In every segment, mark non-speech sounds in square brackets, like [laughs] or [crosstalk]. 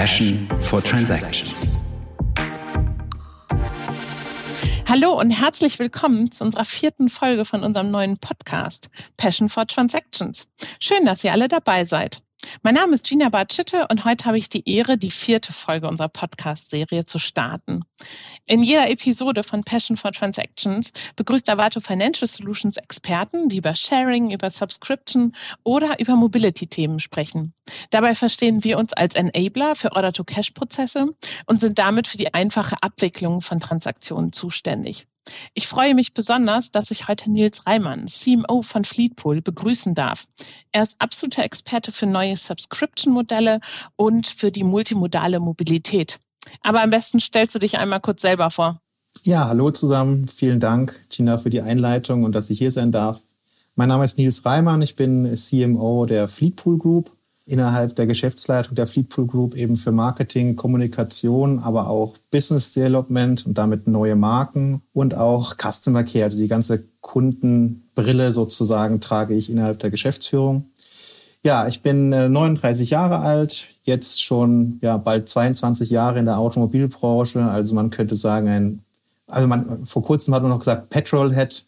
Passion for Transactions. Hallo und herzlich willkommen zu unserer vierten Folge von unserem neuen Podcast Passion for Transactions. Schön, dass ihr alle dabei seid. Mein Name ist Gina Bartschitte und heute habe ich die Ehre, die vierte Folge unserer Podcast-Serie zu starten. In jeder Episode von Passion for Transactions begrüßt Avato Financial Solutions Experten, die über Sharing, über Subscription oder über Mobility-Themen sprechen. Dabei verstehen wir uns als Enabler für Order-to-Cash-Prozesse und sind damit für die einfache Abwicklung von Transaktionen zuständig. Ich freue mich besonders, dass ich heute Nils Reimann, CMO von Fleetpool, begrüßen darf. Er ist absoluter Experte für neue Subscription-Modelle und für die multimodale Mobilität. Aber am besten stellst du dich einmal kurz selber vor. Ja, hallo zusammen. Vielen Dank, Gina, für die Einleitung und dass ich hier sein darf. Mein Name ist Nils Reimann. Ich bin CMO der Fleetpool Group innerhalb der Geschäftsleitung der Fleetpool Group eben für Marketing, Kommunikation, aber auch Business Development und damit neue Marken und auch Customer Care, also die ganze Kundenbrille sozusagen trage ich innerhalb der Geschäftsführung. Ja, ich bin 39 äh, Jahre alt, jetzt schon ja bald 22 Jahre in der Automobilbranche, also man könnte sagen ein also man vor kurzem hat man noch gesagt Petrolhead,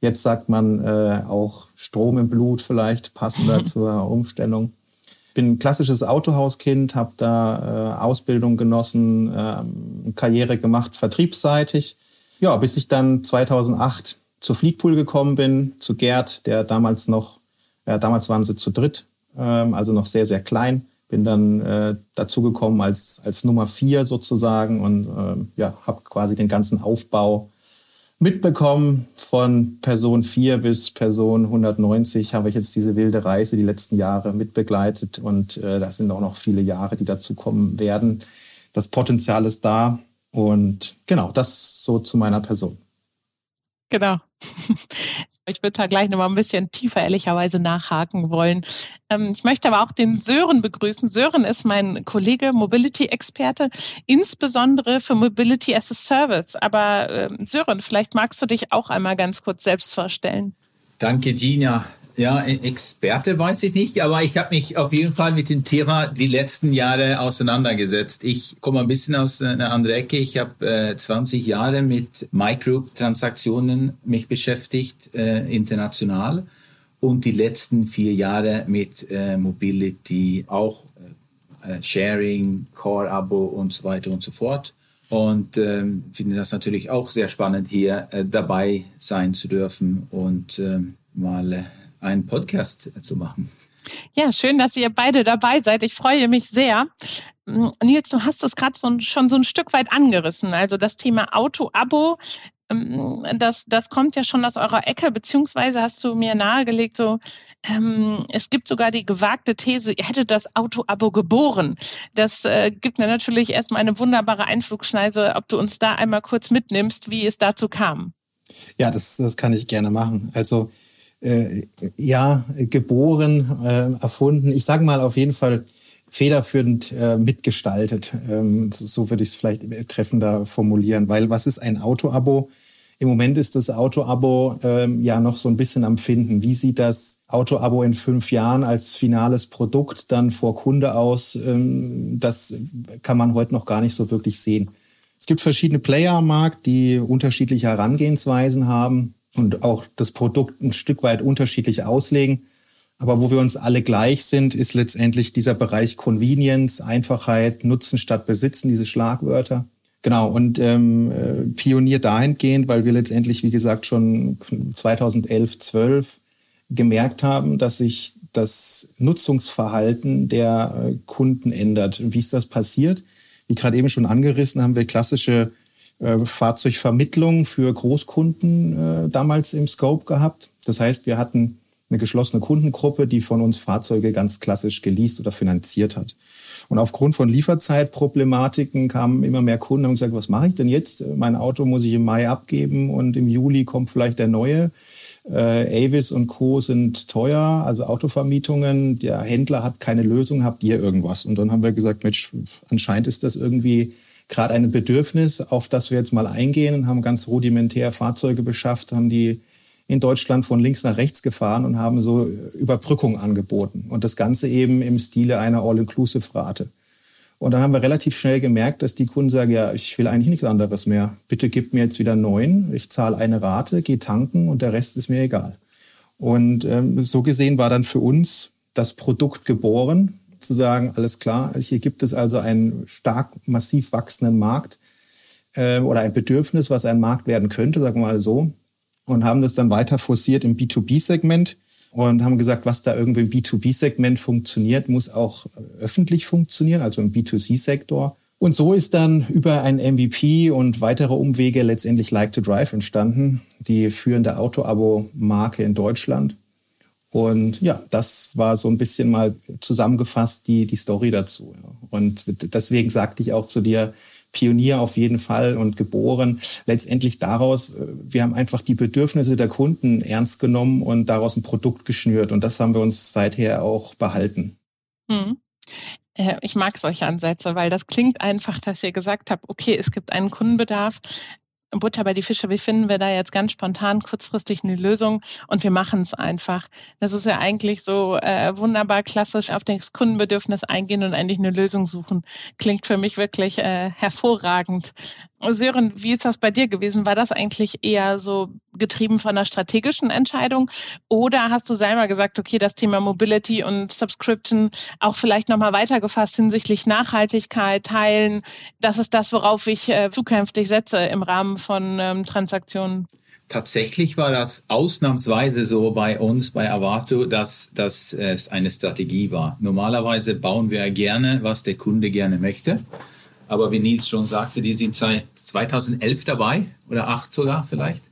jetzt sagt man äh, auch Strom im Blut vielleicht passender [laughs] zur Umstellung bin ein klassisches Autohauskind, habe da äh, Ausbildung genossen, äh, Karriere gemacht, vertriebsseitig. Ja, bis ich dann 2008 zu Fleetpool gekommen bin, zu Gerd, der damals noch, ja, damals waren sie zu dritt, ähm, also noch sehr, sehr klein. Bin dann äh, dazugekommen als, als Nummer vier sozusagen und äh, ja, habe quasi den ganzen Aufbau mitbekommen. Von Person 4 bis Person 190 habe ich jetzt diese wilde Reise die letzten Jahre mitbegleitet und äh, das sind auch noch viele Jahre, die dazu kommen werden. Das Potenzial ist da und genau, das so zu meiner Person. Genau. Ich würde da gleich nochmal ein bisschen tiefer ehrlicherweise nachhaken wollen. Ähm, ich möchte aber auch den Sören begrüßen. Sören ist mein Kollege, Mobility-Experte, insbesondere für Mobility as a Service. Aber ähm, Sören, vielleicht magst du dich auch einmal ganz kurz selbst vorstellen. Danke, Gina. Ja, Experte weiß ich nicht, aber ich habe mich auf jeden Fall mit dem Thema die letzten Jahre auseinandergesetzt. Ich komme ein bisschen aus einer anderen Ecke. Ich habe äh, 20 Jahre mit Microtransaktionen mich beschäftigt, äh, international. Und die letzten vier Jahre mit äh, Mobility, auch äh, äh, Sharing, Core-Abo und so weiter und so fort. Und ähm, finde das natürlich auch sehr spannend, hier äh, dabei sein zu dürfen und ähm, mal einen Podcast zu machen. Ja, schön, dass ihr beide dabei seid. Ich freue mich sehr. Mm, Nils, du hast es gerade so, schon so ein Stück weit angerissen. Also das Thema Auto-Abo, mm, das, das kommt ja schon aus eurer Ecke, beziehungsweise hast du mir nahegelegt, so ähm, es gibt sogar die gewagte These, ihr hättet das Auto-Abo geboren. Das äh, gibt mir natürlich erstmal eine wunderbare Einflugschneise, ob du uns da einmal kurz mitnimmst, wie es dazu kam. Ja, das, das kann ich gerne machen. Also äh, ja, geboren, äh, erfunden. Ich sage mal auf jeden Fall federführend äh, mitgestaltet. Ähm, so, so würde ich es vielleicht treffender formulieren. Weil was ist ein Autoabo? Im Moment ist das Autoabo ähm, ja noch so ein bisschen am Finden. Wie sieht das Autoabo in fünf Jahren als finales Produkt dann vor Kunde aus? Ähm, das kann man heute noch gar nicht so wirklich sehen. Es gibt verschiedene Player am Markt, die unterschiedliche Herangehensweisen haben und auch das Produkt ein Stück weit unterschiedlich auslegen. Aber wo wir uns alle gleich sind, ist letztendlich dieser Bereich Convenience, Einfachheit, Nutzen statt Besitzen, diese Schlagwörter. Genau, und ähm, äh, Pionier dahingehend, weil wir letztendlich, wie gesagt, schon 2011, 12 gemerkt haben, dass sich das Nutzungsverhalten der äh, Kunden ändert. Wie ist das passiert? Wie gerade eben schon angerissen, haben wir klassische Fahrzeugvermittlung für Großkunden äh, damals im Scope gehabt. Das heißt, wir hatten eine geschlossene Kundengruppe, die von uns Fahrzeuge ganz klassisch geleast oder finanziert hat. Und aufgrund von Lieferzeitproblematiken kamen immer mehr Kunden und haben gesagt, was mache ich denn jetzt? Mein Auto muss ich im Mai abgeben und im Juli kommt vielleicht der neue. Äh, Avis und Co. sind teuer, also Autovermietungen. Der Händler hat keine Lösung, habt ihr irgendwas? Und dann haben wir gesagt, Mensch, anscheinend ist das irgendwie gerade ein Bedürfnis, auf das wir jetzt mal eingehen und haben ganz rudimentär Fahrzeuge beschafft, haben die in Deutschland von links nach rechts gefahren und haben so Überbrückung angeboten. Und das Ganze eben im Stile einer All-Inclusive-Rate. Und dann haben wir relativ schnell gemerkt, dass die Kunden sagen, ja, ich will eigentlich nichts anderes mehr. Bitte gib mir jetzt wieder neuen. Ich zahle eine Rate, gehe tanken und der Rest ist mir egal. Und ähm, so gesehen war dann für uns das Produkt geboren, zu sagen, alles klar, hier gibt es also einen stark massiv wachsenden Markt äh, oder ein Bedürfnis, was ein Markt werden könnte, sagen wir mal so. Und haben das dann weiter forciert im B2B-Segment und haben gesagt, was da irgendwie im B2B-Segment funktioniert, muss auch öffentlich funktionieren, also im B2C-Sektor. Und so ist dann über ein MVP und weitere Umwege letztendlich Like to Drive entstanden, die führende Auto-Abo-Marke in Deutschland. Und ja, das war so ein bisschen mal zusammengefasst die, die Story dazu. Und deswegen sagte ich auch zu dir, Pionier auf jeden Fall und geboren. Letztendlich daraus, äh, wir haben einfach die Bedürfnisse der Kunden ernst genommen und daraus ein Produkt geschnürt. Und das haben wir uns seither auch behalten. Hm. Ich mag solche Ansätze, weil das klingt einfach, dass ihr gesagt habt, okay, es gibt einen Kundenbedarf, Butter bei die Fische, wie finden wir da jetzt ganz spontan kurzfristig eine Lösung und wir machen es einfach. Das ist ja eigentlich so äh, wunderbar klassisch auf das Kundenbedürfnis eingehen und eigentlich eine Lösung suchen. Klingt für mich wirklich äh, hervorragend. Sören, wie ist das bei dir gewesen? War das eigentlich eher so getrieben von einer strategischen Entscheidung oder hast du selber gesagt, okay, das Thema Mobility und Subscription auch vielleicht nochmal weitergefasst hinsichtlich Nachhaltigkeit, Teilen, das ist das, worauf ich äh, zukünftig setze im Rahmen von ähm, Transaktionen? Tatsächlich war das ausnahmsweise so bei uns, bei Avato, dass, dass es eine Strategie war. Normalerweise bauen wir gerne, was der Kunde gerne möchte. Aber wie Nils schon sagte, die sind seit 2011 dabei oder 8 sogar vielleicht.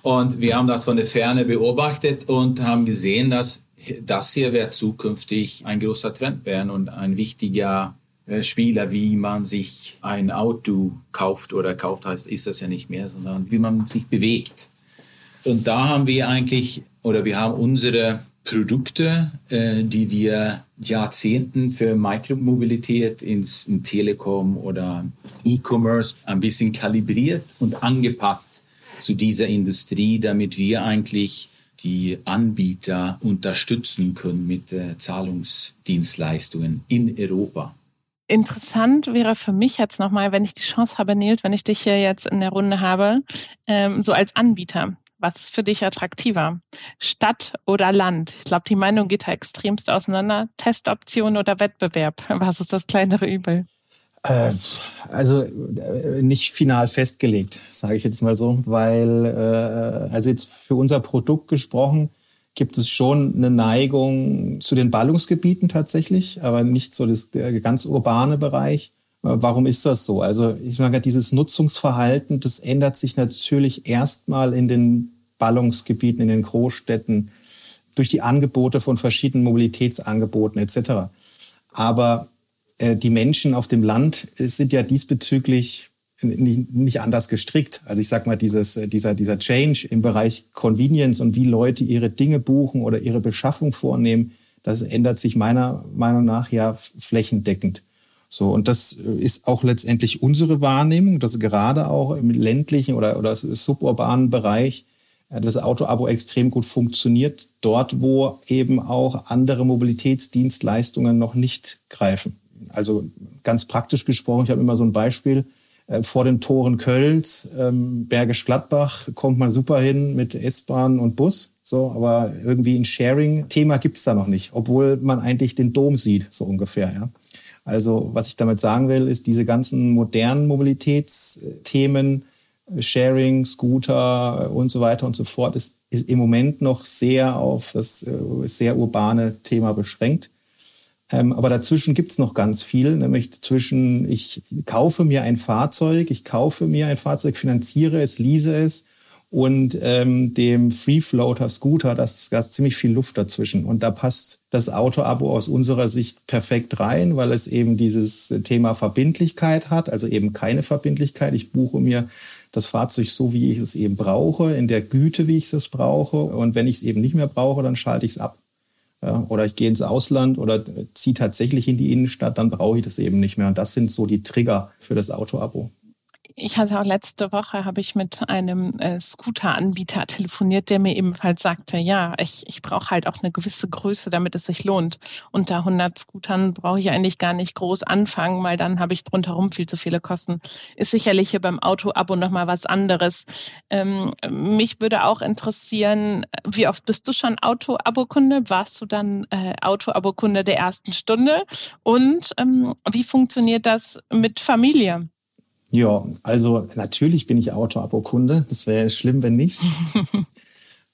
Und wir haben das von der Ferne beobachtet und haben gesehen, dass das hier wird zukünftig ein großer Trend werden und ein wichtiger äh, Spieler, wie man sich ein Auto kauft oder kauft heißt, ist das ja nicht mehr, sondern wie man sich bewegt. Und da haben wir eigentlich, oder wir haben unsere Produkte, äh, die wir Jahrzehnten für Mikromobilität in, in Telekom oder E-Commerce ein bisschen kalibriert und angepasst zu dieser Industrie, damit wir eigentlich die Anbieter unterstützen können mit äh, Zahlungsdienstleistungen in Europa. Interessant wäre für mich jetzt nochmal, wenn ich die Chance habe, Nils, wenn ich dich hier jetzt in der Runde habe, ähm, so als Anbieter. Was ist für dich attraktiver? Stadt oder Land? Ich glaube, die Meinung geht da extremst auseinander. Testoption oder Wettbewerb? [laughs] Was ist das kleinere Übel? Äh, also äh, nicht final festgelegt, sage ich jetzt mal so, weil äh, also jetzt für unser Produkt gesprochen, gibt es schon eine Neigung zu den Ballungsgebieten tatsächlich, aber nicht so das, der ganz urbane Bereich. Äh, warum ist das so? Also ich meine, dieses Nutzungsverhalten, das ändert sich natürlich erstmal in den Ballungsgebieten, in den Großstädten durch die Angebote von verschiedenen Mobilitätsangeboten etc. Aber äh, die Menschen auf dem Land sind ja diesbezüglich nicht, nicht anders gestrickt. Also ich sag mal, dieses, äh, dieser, dieser Change im Bereich Convenience und wie Leute ihre Dinge buchen oder ihre Beschaffung vornehmen, das ändert sich meiner Meinung nach ja flächendeckend. So, und das äh, ist auch letztendlich unsere Wahrnehmung, dass gerade auch im ländlichen oder, oder suburbanen Bereich äh, das Auto-Abo extrem gut funktioniert, dort, wo eben auch andere Mobilitätsdienstleistungen noch nicht greifen. Also ganz praktisch gesprochen, ich habe immer so ein Beispiel, äh, vor den Toren Kölns, ähm, Bergisch Gladbach kommt man super hin mit S-Bahn und Bus. So, aber irgendwie ein Sharing-Thema gibt's da noch nicht, obwohl man eigentlich den Dom sieht, so ungefähr. Ja. Also was ich damit sagen will, ist diese ganzen modernen Mobilitätsthemen, Sharing, Scooter und so weiter und so fort, ist, ist im Moment noch sehr auf das äh, sehr urbane Thema beschränkt. Ähm, aber dazwischen gibt's noch ganz viel, nämlich zwischen, ich kaufe mir ein Fahrzeug, ich kaufe mir ein Fahrzeug, finanziere es, lease es und ähm, dem Free Floater Scooter, das, ist ziemlich viel Luft dazwischen. Und da passt das Auto-Abo aus unserer Sicht perfekt rein, weil es eben dieses Thema Verbindlichkeit hat, also eben keine Verbindlichkeit. Ich buche mir das Fahrzeug so, wie ich es eben brauche, in der Güte, wie ich es brauche. Und wenn ich es eben nicht mehr brauche, dann schalte ich es ab. Ja, oder ich gehe ins Ausland oder ziehe tatsächlich in die Innenstadt, dann brauche ich das eben nicht mehr. Und das sind so die Trigger für das Auto-Abo. Ich hatte auch letzte Woche, habe ich mit einem äh, Scooter-Anbieter telefoniert, der mir ebenfalls sagte, ja, ich, ich brauche halt auch eine gewisse Größe, damit es sich lohnt. Unter 100 Scootern brauche ich eigentlich gar nicht groß anfangen, weil dann habe ich drunterherum viel zu viele Kosten. Ist sicherlich hier beim Auto-Abo nochmal was anderes. Ähm, mich würde auch interessieren, wie oft bist du schon Auto-Abo-Kunde? Warst du dann äh, Auto-Abo-Kunde der ersten Stunde? Und ähm, wie funktioniert das mit Familie? Ja, also natürlich bin ich Auto-Abo-Kunde. Das wäre schlimm, wenn nicht. [laughs]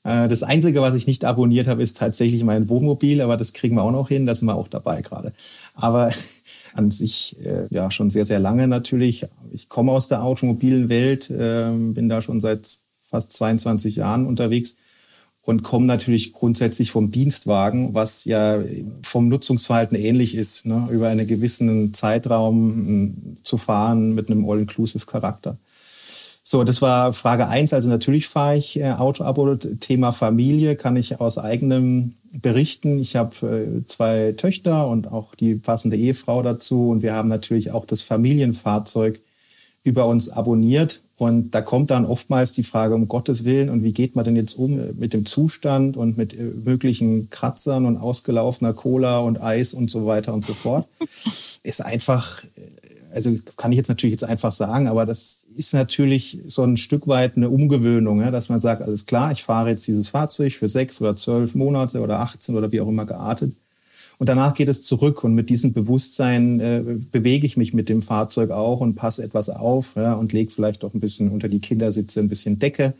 Äh, das Einzige, was ich nicht abonniert habe, ist tatsächlich mein Wohnmobil, aber das kriegen wir auch noch hin, da sind wir auch dabei gerade. Aber [laughs] an sich äh, ja schon sehr, sehr lange natürlich. Ich komme aus der automobilen Welt, äh, bin da schon seit fast 22 Jahren unterwegs und kommen natürlich grundsätzlich vom Dienstwagen, was ja vom Nutzungsverhalten ähnlich ist, ne? über einen gewissen Zeitraum zu fahren mit einem All-Inclusive-Charakter. So, das war Frage eins. Also natürlich fahre ich äh, Auto-Abo. Thema Familie kann ich aus eigenem berichten. Ich habe äh, zwei Töchter und auch die passende Ehefrau dazu. Und wir haben natürlich auch das Familienfahrzeug über uns abonniert. Und da kommt dann oftmals die Frage, um Gottes Willen, und wie geht man denn jetzt um mit dem Zustand und mit äh, möglichen Kratzern und ausgelaufener Cola und Eis und so weiter und so fort. [laughs] ist einfach, äh, also kann ich jetzt natürlich jetzt einfach sagen, aber das ist natürlich so ein Stück weit eine Umgewöhnung, ja, dass man sagt, alles klar, ich fahre jetzt dieses Fahrzeug für sechs oder zwölf Monate oder 18 oder wie auch immer geartet und danach geht es zurück und mit diesem Bewusstsein äh, bewege ich mich mit dem Fahrzeug auch und passe etwas auf ja, und lege vielleicht auch ein bisschen unter die Kindersitze ein bisschen Decke.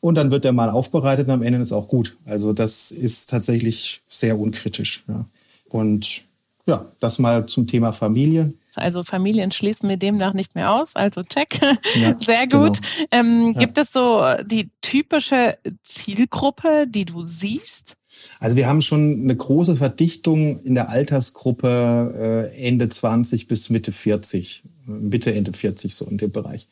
Und dann wird der mal aufbereitet und am Ende ist auch gut. Also das ist tatsächlich sehr unkritisch. Ja. Und ja, das mal zum Thema Familie. Also Familien schließen wir demnach nicht mehr aus. Also check. [laughs] Ja, Sehr gut. Genau. Ähm, ja. Gibt es so die typische Zielgruppe, die du siehst? Also wir haben schon eine große Verdichtung in der Altersgruppe äh, Ende 20 bis Mitte 40. Mitte, Ende 40 so in dem Bereich.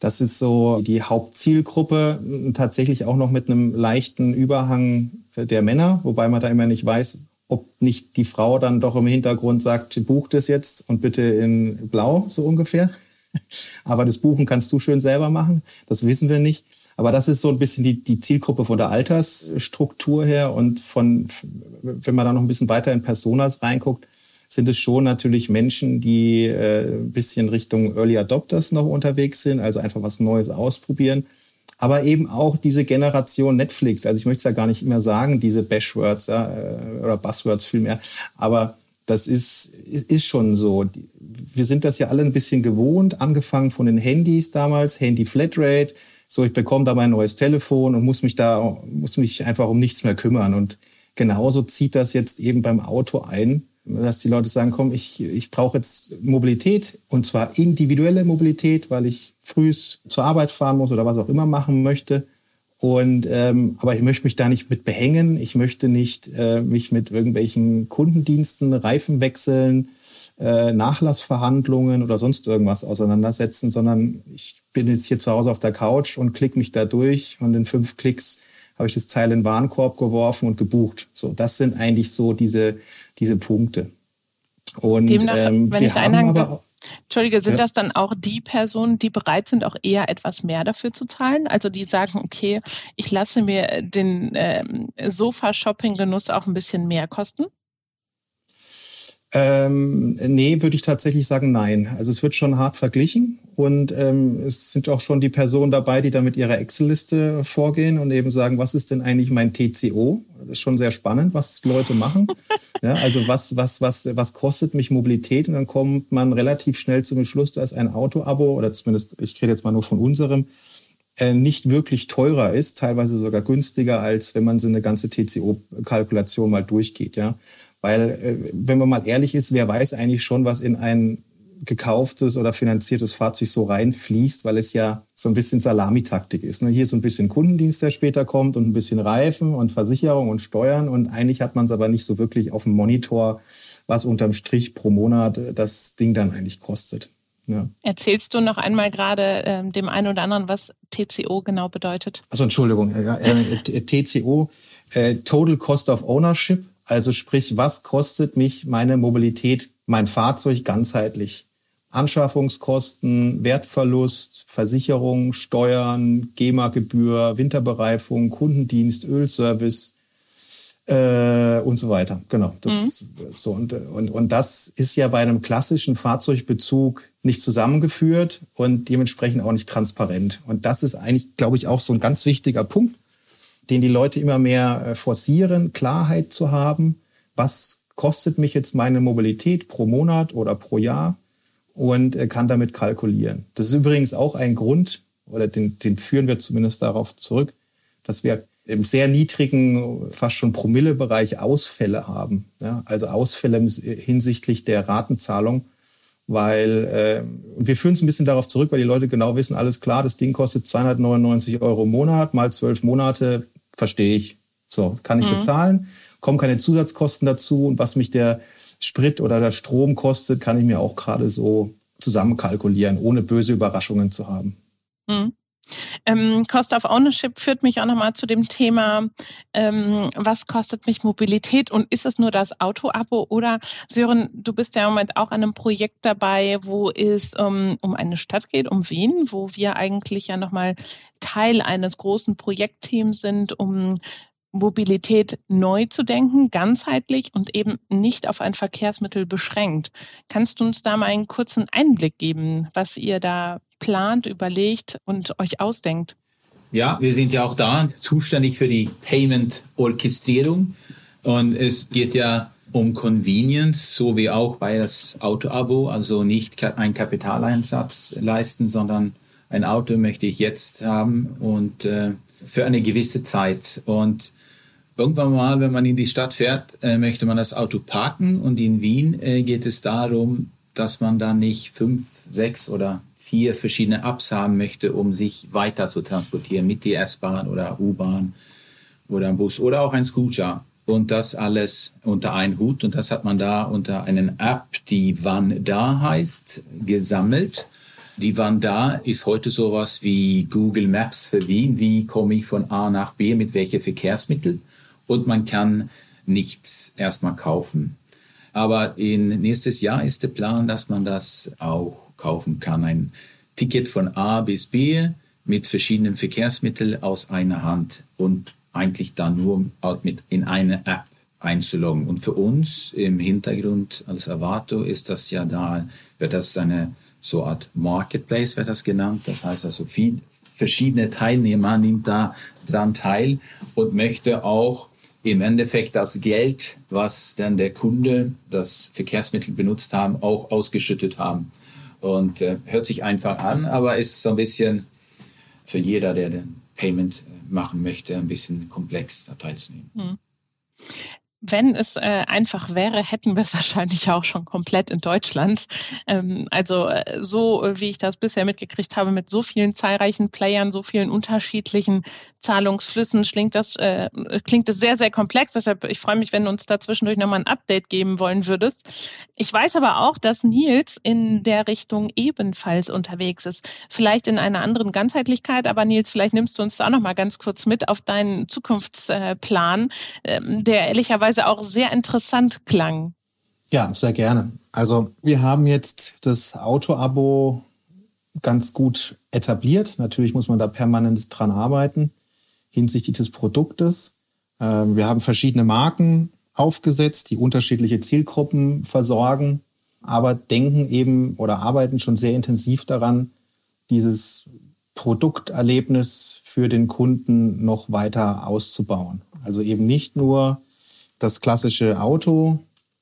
Das ist so die Hauptzielgruppe, tatsächlich auch noch mit einem leichten Überhang der Männer, wobei man da immer nicht weiß, ob nicht die Frau dann doch im Hintergrund sagt, buch das jetzt und bitte in Blau, so ungefähr. [laughs] Aber das Buchen kannst du schön selber machen. Das wissen wir nicht. Aber das ist so ein bisschen die, die Zielgruppe von der Altersstruktur her. Und von, wenn man da noch ein bisschen weiter in Personas reinguckt, sind es schon natürlich Menschen, die äh, ein bisschen Richtung Early Adopters noch unterwegs sind, also einfach was Neues ausprobieren aber eben auch diese Generation Netflix. Also ich möchte es ja gar nicht immer sagen, diese Bashwords ja, äh, oder Buzzwords vielmehr, aber das ist, ist, ist schon so. Wir sind das ja alle ein bisschen gewohnt, angefangen von den Handys damals, Handy Flatrate. So, ich bekomme da mein neues Telefon und muss mich da, muss mich einfach um nichts mehr kümmern. Und genauso zieht das jetzt eben beim Auto ein dass die Leute sagen, komm, ich, ich brauche jetzt Mobilität und zwar individuelle Mobilität, weil ich frühs zur Arbeit fahren muss oder was auch immer machen möchte. Und ähm, aber ich möchte mich da nicht mit behängen. Ich möchte nicht äh, mich mit irgendwelchen Kundendiensten, Reifen wechseln, äh, Nachlassverhandlungen oder sonst irgendwas auseinandersetzen, sondern ich bin jetzt hier zu Hause auf der Couch und klicke mich da durch und in fünf Klicks habe ich das Teil in den Warenkorb geworfen und gebucht. So, das sind eigentlich so diese diese Punkte. Und Demnach, ähm, wenn ich einhaken darf, Entschuldige, sind ja. das dann auch die Personen, die bereit sind, auch eher etwas mehr dafür zu zahlen? Also die sagen, okay, ich lasse mir den ähm, Sofa-Shopping-Genuss auch ein bisschen mehr kosten? Ähm, nee, würde ich tatsächlich sagen, nein. Also es wird schon hart verglichen und ähm, es sind auch schon die Personen dabei, die da mit ihrer Excel-Liste vorgehen und eben sagen, was ist denn eigentlich mein TCO? Ist schon sehr spannend, was die Leute machen. [laughs] ja, also was, was, was, was kostet mich Mobilität? Und dann kommt man relativ schnell zum Beschluss, dass ein Auto-Abo oder zumindest, ich rede jetzt mal nur von unserem, äh, nicht wirklich teurer ist, teilweise sogar günstiger, als wenn man so eine ganze TCO-Kalkulation mal durchgeht. Ja. Weil, äh, wenn man mal ehrlich ist, wer weiß eigentlich schon, was in ein gekauftes oder finanziertes Fahrzeug so reinfließt, weil es ja so ein bisschen Salamitaktik ist. Ne? Hier so ein bisschen Kundendienst, der später kommt und ein bisschen Reifen und Versicherung und Steuern und eigentlich hat man es aber nicht so wirklich auf dem Monitor, was unterm Strich pro Monat das Ding dann eigentlich kostet. Ja. Erzählst du noch einmal gerade ähm, dem einen oder anderen, was TCO genau bedeutet? Also Entschuldigung, äh, äh, TCO, äh, Total Cost of Ownership also sprich, was kostet mich meine Mobilität, mein Fahrzeug ganzheitlich Anschaffungskosten, Wertverlust, Versicherung, Steuern, GEMA-Gebühr, Winterbereifung, Kundendienst, Ölservice äh, und so weiter. Genau. Das, mhm. so, und, und, und das ist ja bei einem klassischen Fahrzeugbezug nicht zusammengeführt und dementsprechend auch nicht transparent. Und das ist eigentlich, glaube ich, auch so ein ganz wichtiger Punkt, den die Leute immer mehr äh, forcieren, Klarheit zu haben. Was kostet mich jetzt meine Mobilität pro Monat oder pro Jahr? Und kann damit kalkulieren. Das ist übrigens auch ein Grund, oder den, den führen wir zumindest darauf zurück, dass wir im sehr niedrigen, fast schon Promillebereich Ausfälle haben. Ja, also Ausfälle hinsichtlich der Ratenzahlung, weil äh, wir führen es ein bisschen darauf zurück, weil die Leute genau wissen, alles klar, das Ding kostet 299 Euro im Monat, mal zwölf Monate, verstehe ich. So, kann ich mhm. bezahlen, kommen keine Zusatzkosten dazu und was mich der Sprit oder der Strom kostet, kann ich mir auch gerade so zusammenkalkulieren, ohne böse Überraschungen zu haben. Mhm. Ähm, Cost of Ownership führt mich auch nochmal zu dem Thema, ähm, was kostet mich Mobilität und ist es nur das Auto-Abo oder Sören, du bist ja im Moment auch an einem Projekt dabei, wo es um, um eine Stadt geht, um Wien, wo wir eigentlich ja nochmal Teil eines großen Projektteams sind, um Mobilität neu zu denken, ganzheitlich und eben nicht auf ein Verkehrsmittel beschränkt. Kannst du uns da mal einen kurzen Einblick geben, was ihr da plant, überlegt und euch ausdenkt? Ja, wir sind ja auch da zuständig für die Payment-Orchestrierung und es geht ja um Convenience, so wie auch bei das Auto-Abo, also nicht ein Kapitaleinsatz leisten, sondern ein Auto möchte ich jetzt haben und äh, für eine gewisse Zeit. Und Irgendwann mal, wenn man in die Stadt fährt, äh, möchte man das Auto parken und in Wien äh, geht es darum, dass man dann nicht fünf, sechs oder vier verschiedene Apps haben möchte, um sich weiter zu transportieren mit der S-Bahn oder U-Bahn oder Bus oder auch ein Scooter. Und das alles unter einen Hut. Und das hat man da unter einer App, die Wann da heißt, gesammelt. Die Wann da ist heute sowas wie Google Maps für Wien. Wie komme ich von A nach B mit welchen Verkehrsmitteln? und man kann nichts erstmal kaufen. Aber in nächstes Jahr ist der Plan, dass man das auch kaufen kann. Ein Ticket von A bis B mit verschiedenen Verkehrsmitteln aus einer Hand und eigentlich dann nur mit in eine App einzuloggen. Und für uns im Hintergrund als Avato ist das ja da, wird das eine so Art Marketplace, wird das genannt. Das heißt also viel, verschiedene Teilnehmer nimmt da dran teil und möchte auch im Endeffekt das Geld, was dann der Kunde das Verkehrsmittel benutzt haben, auch ausgeschüttet haben. Und äh, hört sich einfach an, aber ist so ein bisschen für jeder, der den Payment äh, machen möchte, ein bisschen komplex da teilzunehmen. Hm wenn es äh, einfach wäre, hätten wir es [laughs] wahrscheinlich auch schon komplett in Deutschland. Ähm, also äh, so, wie ich das bisher mitgekriegt habe, mit so vielen zahlreichen Playern, so vielen unterschiedlichen Zahlungsflüssen, klingt das, äh, klingt es sehr, sehr komplex. Deshalb, ich freue mich, wenn du uns da zwischendurch nochmal ein Update geben wollen würdest. Ich weiß aber auch, dass Nils in der Richtung ebenfalls unterwegs ist. Vielleicht in einer anderen Ganzheitlichkeit, aber Nils, vielleicht nimmst du uns da auch nochmal ganz kurz mit auf deinen Zukunftsplan, ähm, der ehrlicherweise teilweise auch sehr interessant klang. Ja, sehr gerne. Also wir haben jetzt das Auto-Abo ganz gut etabliert. Natürlich muss man da permanent dran arbeiten hinsichtlich des Produktes. Ähm, wir haben verschiedene Marken aufgesetzt, die unterschiedliche Zielgruppen versorgen, aber denken eben oder arbeiten schon sehr intensiv daran, dieses Produkterlebnis für den Kunden noch weiter auszubauen. Also eben nicht nur das klassische Auto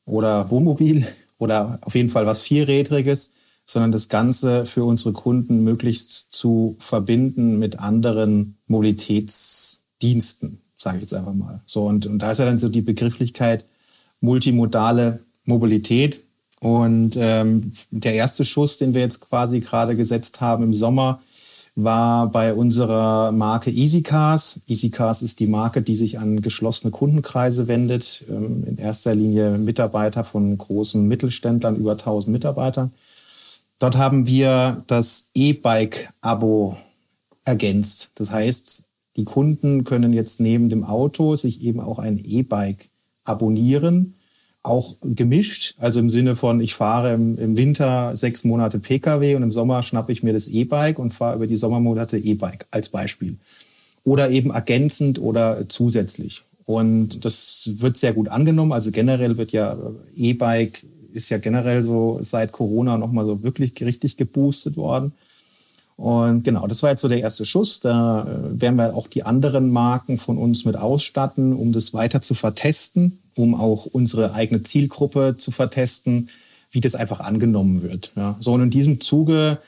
oder Wohnmobil oder auf jeden Fall was Vierrädriges, sondern das Ganze für unsere Kunden möglichst zu verbinden mit anderen Mobilitätsdiensten, sage ich jetzt einfach mal. So und, und da ist ja dann so die Begrifflichkeit multimodale Mobilität. Und ähm, der erste Schuss, den wir jetzt quasi gerade gesetzt haben im Sommer, war bei unserer Marke EasyCars. EasyCars ist die Marke, die sich an geschlossene Kundenkreise wendet. Ähm, in erster Linie Mitarbeiter von großen Mittelständlern, über 1000 Mitarbeitern. Dort haben wir das E-Bike-Abo ergänzt. Das heißt, die Kunden können jetzt neben dem Auto sich eben auch ein E-Bike abonnieren auch gemischt, also im Sinne von, ich fahre im, im Winter sechs Monate Pkw und im Sommer schnappe ich mir das E-Bike und fahre über die Sommermonate E-Bike als Beispiel. Oder eben ergänzend oder zusätzlich. Und das wird sehr gut angenommen. Also generell wird ja E-Bike ist ja generell so seit Corona nochmal so wirklich richtig geboostet worden. Und genau, das war jetzt so der erste Schuss. Da äh, werden wir auch die anderen Marken von uns mit ausstatten, um das weiter zu vertesten, um auch unsere eigene Zielgruppe zu vertesten, wie das einfach angenommen wird. Ja. So, und in diesem Zuge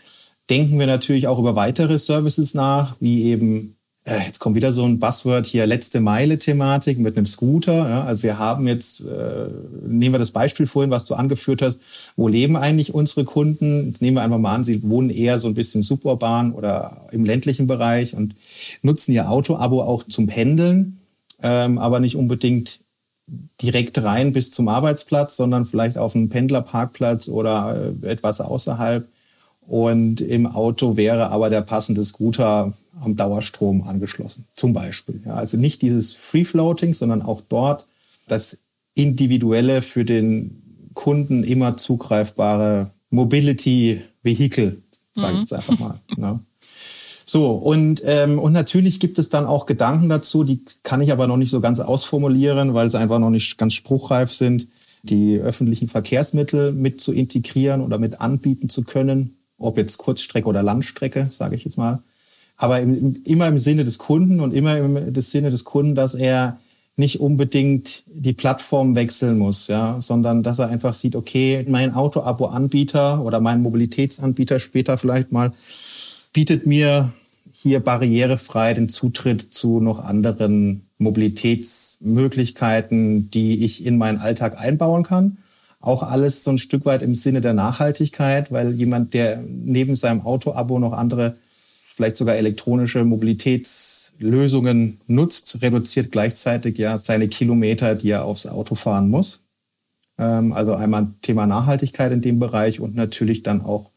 denken wir natürlich auch über weitere Services nach, wie eben äh, jetzt kommt wieder so ein Buzzword hier, letzte Meile-Thematik mit einem Scooter. Ja, also wir haben jetzt, äh, nehmen wir das Beispiel vorhin, was du angeführt hast, wo leben eigentlich unsere Kunden? Jetzt nehmen wir einfach mal an, sie wohnen eher so ein bisschen suburban oder im ländlichen Bereich und nutzen ihr Auto-Abo auch zum Pendeln, ähm, aber nicht unbedingt direkt rein bis zum Arbeitsplatz, sondern vielleicht auf einem Pendlerparkplatz oder äh, etwas außerhalb und im Auto wäre aber der passende Scooter am Dauerstrom angeschlossen, zum Beispiel. Ja, also nicht dieses Free Floating, sondern auch dort das individuelle für den Kunden immer zugreifbare Mobility Vehicle, sage ich jetzt einfach [laughs] mal. Ne? So, und, ähm, und natürlich gibt es dann auch Gedanken dazu, die kann ich aber noch nicht so ganz ausformulieren, weil sie einfach noch nicht ganz spruchreif sind, die öffentlichen Verkehrsmittel mit zu integrieren oder mit anbieten zu können ob jetzt Kurzstrecke oder Landstrecke, sage ich jetzt mal. Aber im, immer im Sinne des Kunden und immer im des Sinne des Kunden, dass er nicht unbedingt die Plattform wechseln muss, ja, sondern dass er einfach sieht, okay, mein Auto-Abo-Anbieter oder mein Mobilitätsanbieter später vielleicht mal bietet mir hier barrierefrei den Zutritt zu noch anderen Mobilitätsmöglichkeiten, die ich in meinen Alltag einbauen kann auch alles so ein Stück weit im Sinne der Nachhaltigkeit, weil jemand, der neben seinem Auto-Abo noch andere, vielleicht sogar elektronische Mobilitätslösungen nutzt, reduziert gleichzeitig ja seine Kilometer, die er aufs Auto fahren muss. Ähm, also einmal Thema Nachhaltigkeit in dem Bereich und natürlich dann auch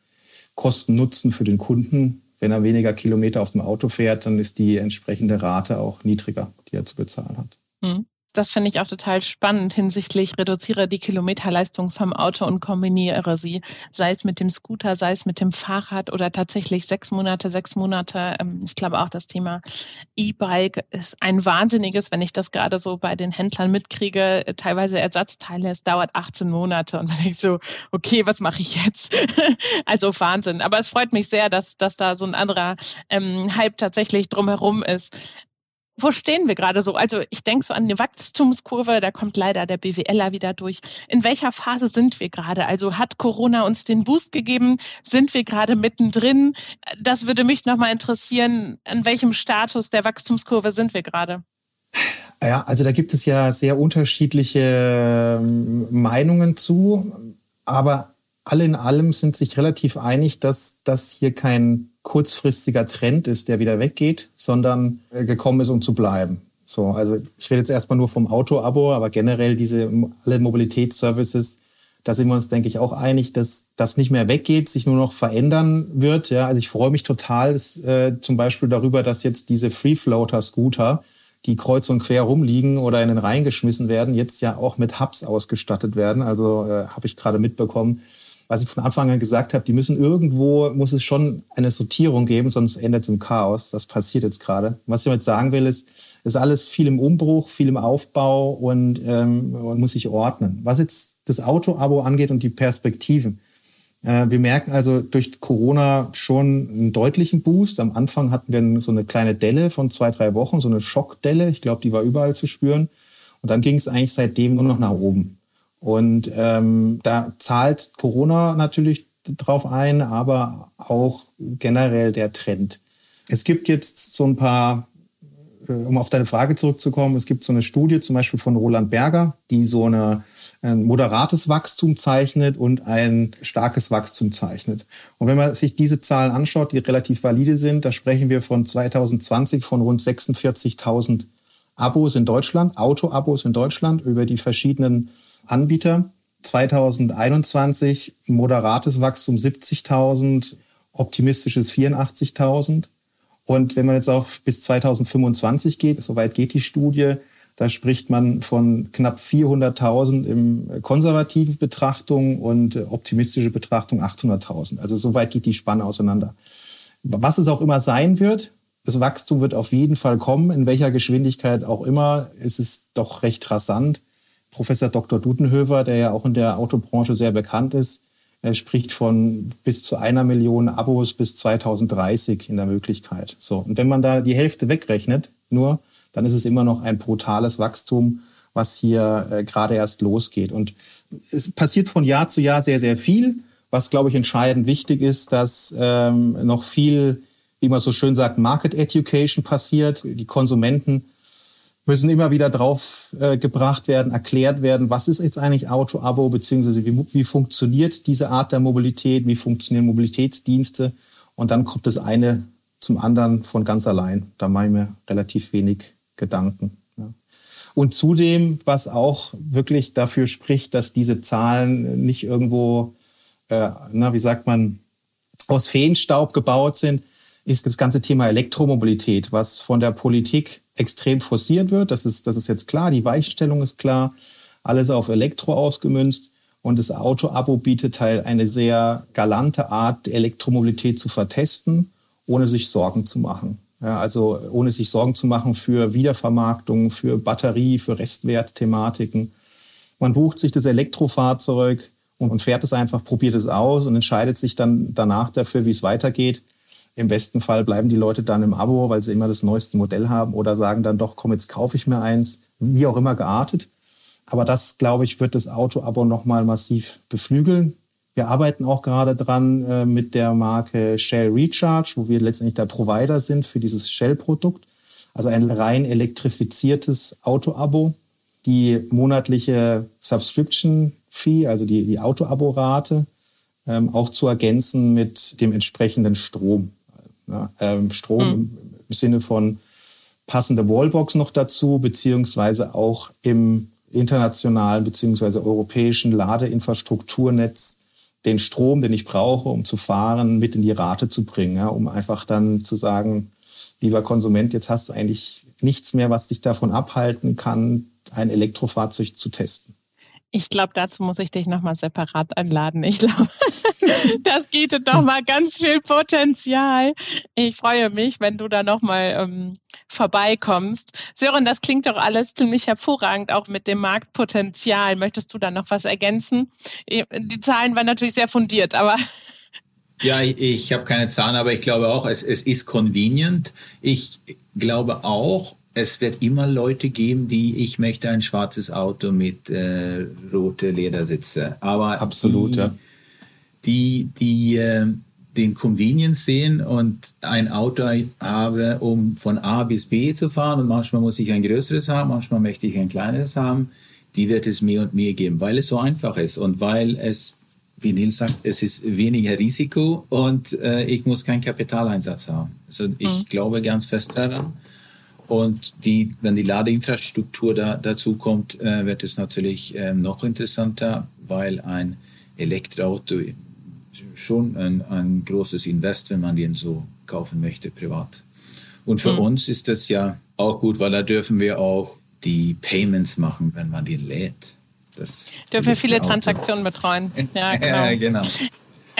Kosten-Nutzen für den Kunden. Wenn er weniger Kilometer auf dem Auto fährt, dann ist die entsprechende Rate auch niedriger, die er zu bezahlen hat. Mhm das finde ich auch total spannend hinsichtlich reduziere die Kilometerleistung vom Auto und kombiniere sie, sei es mit dem Scooter, sei es mit dem Fahrrad oder tatsächlich sechs Monate, sechs Monate. Ähm, ich glaube auch das Thema E-Bike ist ein wahnsinniges, wenn ich das gerade so bei den Händlern mitkriege, teilweise Ersatzteile, es dauert 18 Monate und man denkt so, okay, was mache ich jetzt? [laughs] also Wahnsinn. Aber es freut mich sehr, dass, dass da so ein anderer ähm, Hype tatsächlich drumherum ist wo stehen wir gerade so? Also ich denke so an eine Wachstumskurve, da kommt leider der BWLer wieder durch. In welcher Phase sind wir gerade? Also hat Corona uns den Boost gegeben? Sind wir gerade mittendrin? Das würde mich nochmal interessieren, an welchem Status der Wachstumskurve sind wir gerade? Ja, also da gibt es ja sehr unterschiedliche ähm, Meinungen zu, aber alle in allem sind sich relativ einig, dass das hier kein kurzfristiger Trend ist, der wieder weggeht, sondern äh, gekommen ist, um zu bleiben. So, also ich rede jetzt erstmal nur vom Auto-Abo, aber generell diese alle Mobilitätsservices, da sind wir uns, denke ich, auch einig, dass das nicht mehr weggeht, sich nur noch verändern wird. Ja, also ich freue mich total dass, äh, zum Beispiel darüber, dass jetzt diese Free-Floater-Scooter, die kreuz und quer rumliegen oder in den Rhein geschmissen werden, jetzt ja auch mit Hubs ausgestattet werden. Also äh, habe ich gerade mitbekommen, was ich von Anfang an gesagt habe, die müssen irgendwo, muss es schon eine Sortierung geben, sonst endet es im Chaos. Das passiert jetzt gerade. Was ich damit sagen will, ist, ist alles viel im Umbruch, viel im Aufbau und ähm, man muss sich ordnen. Was jetzt das Auto-Abo angeht und die Perspektiven. Äh, wir merken also durch Corona schon einen deutlichen Boost. Am Anfang hatten wir so eine kleine Delle von zwei, drei Wochen, so eine Schockdelle. Ich glaube, die war überall zu spüren. Und dann ging es eigentlich seitdem nur noch nach oben. Und ähm, da zahlt Corona natürlich drauf ein, aber auch generell der Trend. Es gibt jetzt so ein paar, äh, um auf deine Frage zurückzukommen, es gibt so eine Studie zum Beispiel von Roland Berger, die so eine, ein moderates Wachstum zeichnet und ein starkes Wachstum zeichnet. Und wenn man sich diese Zahlen anschaut, die relativ valide sind, da sprechen wir von 2020 von rund 46.000 Abos in Deutschland, Auto-Abos in Deutschland über die verschiedenen Anbieter. 2021 moderates Wachstum 70.000, optimistisches 84.000. Und wenn man jetzt auf bis 2025 geht, soweit geht die Studie, Da spricht man von knapp 400.000 im konservativen Betrachtung und optimistische Betrachtung 800.000. Also so weit geht die Spanne auseinander. Was es auch immer sein wird, das Wachstum wird auf jeden Fall kommen, in welcher Geschwindigkeit auch immer. Es ist doch recht rasant. Professor Dr. Dudenhöver, der ja auch in der Autobranche sehr bekannt ist, spricht von bis zu einer Million Abos bis 2030 in der Möglichkeit. So. Und wenn man da die Hälfte wegrechnet, nur, dann ist es immer noch ein brutales Wachstum, was hier äh, gerade erst losgeht. Und es passiert von Jahr zu Jahr sehr, sehr viel. Was, glaube ich, entscheidend wichtig ist, dass ähm, noch viel wie man so schön sagt, Market Education passiert. Die Konsumenten müssen immer wieder drauf äh, gebracht werden, erklärt werden, was ist jetzt eigentlich Auto-Abo, beziehungsweise wie, wie funktioniert diese Art der Mobilität, wie funktionieren Mobilitätsdienste. Und dann kommt das eine zum anderen von ganz allein. Da mache ich mir relativ wenig Gedanken. Ja. Und zudem, was auch wirklich dafür spricht, dass diese Zahlen nicht irgendwo, äh, na, wie sagt man, aus Feenstaub gebaut sind, ist das ganze Thema Elektromobilität, was von der Politik extrem forciert wird. Das ist, das ist jetzt klar, die Weichstellung ist klar, alles auf Elektro ausgemünzt. Und das Auto-Abo bietet halt eine sehr galante Art, Elektromobilität zu vertesten, ohne sich Sorgen zu machen. Ja, also ohne sich Sorgen zu machen für Wiedervermarktung, für Batterie, für Restwertthematiken. Man bucht sich das Elektrofahrzeug und fährt es einfach, probiert es aus und entscheidet sich dann danach dafür, wie es weitergeht. Im besten Fall bleiben die Leute dann im Abo, weil sie immer das neueste Modell haben oder sagen dann doch, komm, jetzt kaufe ich mir eins, wie auch immer geartet. Aber das, glaube ich, wird das Auto-Abo nochmal massiv beflügeln. Wir arbeiten auch gerade dran äh, mit der Marke Shell Recharge, wo wir letztendlich der Provider sind für dieses Shell-Produkt. Also ein rein elektrifiziertes Auto-Abo. Die monatliche Subscription-Fee, also die, die Auto-Abo-Rate, ähm, auch zu ergänzen mit dem entsprechenden Strom. Ja, ähm, Strom mhm. im Sinne von passende Wallbox noch dazu, beziehungsweise auch im internationalen beziehungsweise europäischen Ladeinfrastrukturnetz den Strom, den ich brauche, um zu fahren, mit in die Rate zu bringen, ja, um einfach dann zu sagen, lieber Konsument, jetzt hast du eigentlich nichts mehr, was dich davon abhalten kann, ein Elektrofahrzeug zu testen. Ich glaube, dazu muss ich dich nochmal separat einladen. Ich glaube, [laughs] das bietet nochmal ganz viel Potenzial. Ich freue mich, wenn du da nochmal ähm, vorbeikommst. Sören, das klingt doch alles ziemlich hervorragend, auch mit dem Marktpotenzial. Möchtest du da noch was ergänzen? Die Zahlen waren natürlich sehr fundiert, aber [laughs] ja, ich, ich habe keine Zahlen, aber ich glaube auch, es, es ist convenient. Ich glaube auch, es wird immer Leute geben, die ich möchte ein schwarzes Auto mit äh, rote Ledersitze. Aber absolut, die, ja. Die, die äh, den Convenience sehen und ein Auto habe, um von A bis B zu fahren und manchmal muss ich ein größeres haben, manchmal möchte ich ein kleineres haben, die wird es mehr und mehr geben, weil es so einfach ist und weil es, wie Nils sagt, es ist weniger Risiko und äh, ich muss keinen Kapitaleinsatz haben. Also ich mhm. glaube ganz fest daran. Und die, wenn die Ladeinfrastruktur da, dazu kommt, äh, wird es natürlich äh, noch interessanter, weil ein Elektroauto schon ein, ein großes Invest, wenn man den so kaufen möchte, privat. Und für mhm. uns ist das ja auch gut, weil da dürfen wir auch die Payments machen, wenn man den lädt. Das dürfen wir viele Transaktionen betreuen. [laughs] Ja, genau. ja, genau.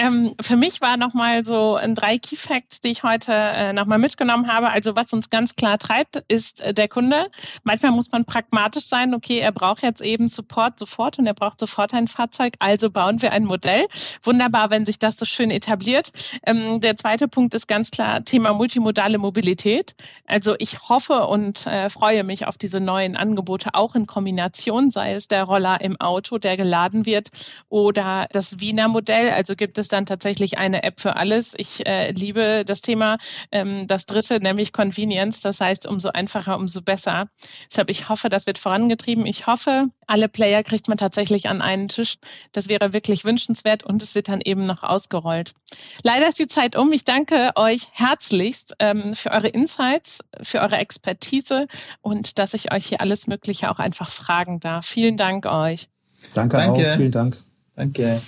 Ähm, für mich war nochmal so ein drei Key Facts, die ich heute äh, nochmal mitgenommen habe. Also was uns ganz klar treibt, ist äh, der Kunde. Manchmal muss man pragmatisch sein. Okay, er braucht jetzt eben Support sofort und er braucht sofort ein Fahrzeug. Also bauen wir ein Modell. Wunderbar, wenn sich das so schön etabliert. Ähm, der zweite Punkt ist ganz klar Thema multimodale Mobilität. Also ich hoffe und äh, freue mich auf diese neuen Angebote auch in Kombination, sei es der Roller im Auto, der geladen wird oder das Wiener Modell. Also gibt es ist dann tatsächlich eine App für alles. Ich äh, liebe das Thema. Ähm, das dritte, nämlich Convenience. Das heißt, umso einfacher, umso besser. Deshalb, ich hoffe, das wird vorangetrieben. Ich hoffe, alle Player kriegt man tatsächlich an einen Tisch. Das wäre wirklich wünschenswert und es wird dann eben noch ausgerollt. Leider ist die Zeit um. Ich danke euch herzlichst ähm, für eure Insights, für eure Expertise und dass ich euch hier alles Mögliche auch einfach fragen darf. Vielen Dank euch. Danke, Danke. auch. Vielen Dank. Danke.